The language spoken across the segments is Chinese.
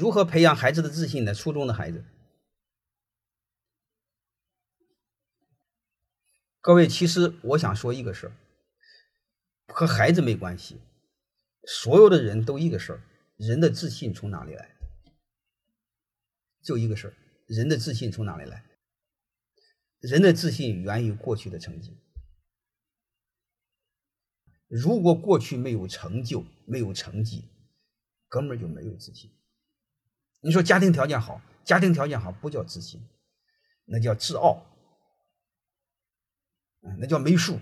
如何培养孩子的自信呢？初中的孩子，各位，其实我想说一个事儿，和孩子没关系，所有的人都一个事儿：人的自信从哪里来？就一个事儿，人的自信从哪里来？人的自信源于过去的成绩。如果过去没有成就、没有成绩，根本就没有自信。你说家庭条件好，家庭条件好不叫自信，那叫自傲，那叫没数，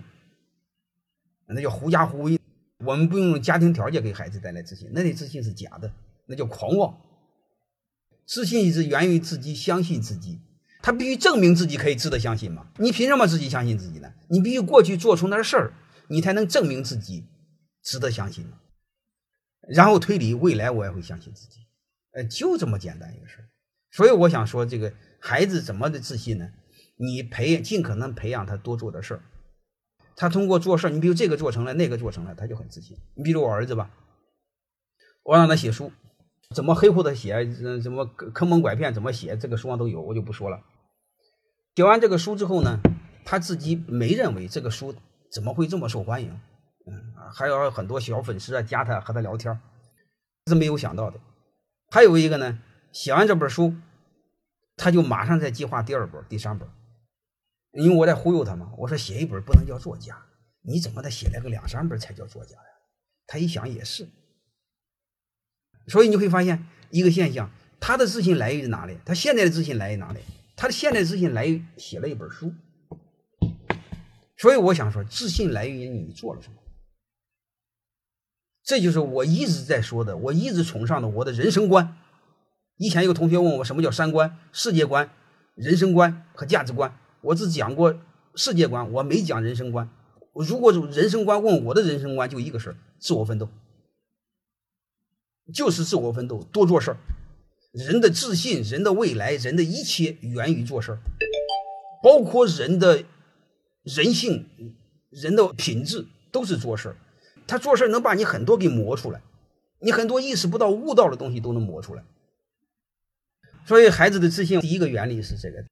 那叫狐假虎威。我们不用家庭条件给孩子带来自信，那的自信是假的，那叫狂妄。自信是源于自己相信自己，他必须证明自己可以值得相信嘛？你凭什么自己相信自己呢？你必须过去做出那事儿，你才能证明自己值得相信嘛。然后推理未来，我也会相信自己。就这么简单一个事儿，所以我想说，这个孩子怎么的自信呢？你培养尽可能培养他多做的事儿，他通过做事儿，你比如这个做成了，那个做成了，他就很自信。你比如我儿子吧，我让他写书，怎么黑乎的写，怎么坑蒙拐骗怎么写，这个书上都有，我就不说了。写完这个书之后呢，他自己没认为这个书怎么会这么受欢迎，嗯，还有很多小粉丝啊加他和他聊天，是没有想到的。还有一个呢，写完这本书，他就马上在计划第二本、第三本，因为我在忽悠他嘛。我说写一本不能叫作家，你怎么得写了个两三本才叫作家呀？他一想也是，所以你会发现一个现象：他的自信来源于哪里？他现在的自信来源于哪里？他的现在自信来源于写了一本书。所以我想说，自信来源于你做了什么。这就是我一直在说的，我一直崇尚的我的人生观。以前有同学问我什么叫三观、世界观、人生观和价值观，我只讲过世界观，我没讲人生观。如果人生观问我的人生观，就一个事儿：自我奋斗，就是自我奋斗，多做事儿。人的自信、人的未来、人的一切源于做事儿，包括人的人性、人的品质，都是做事儿。他做事能把你很多给磨出来，你很多意识不到、悟到的东西都能磨出来。所以，孩子的自信第一个原理是这个。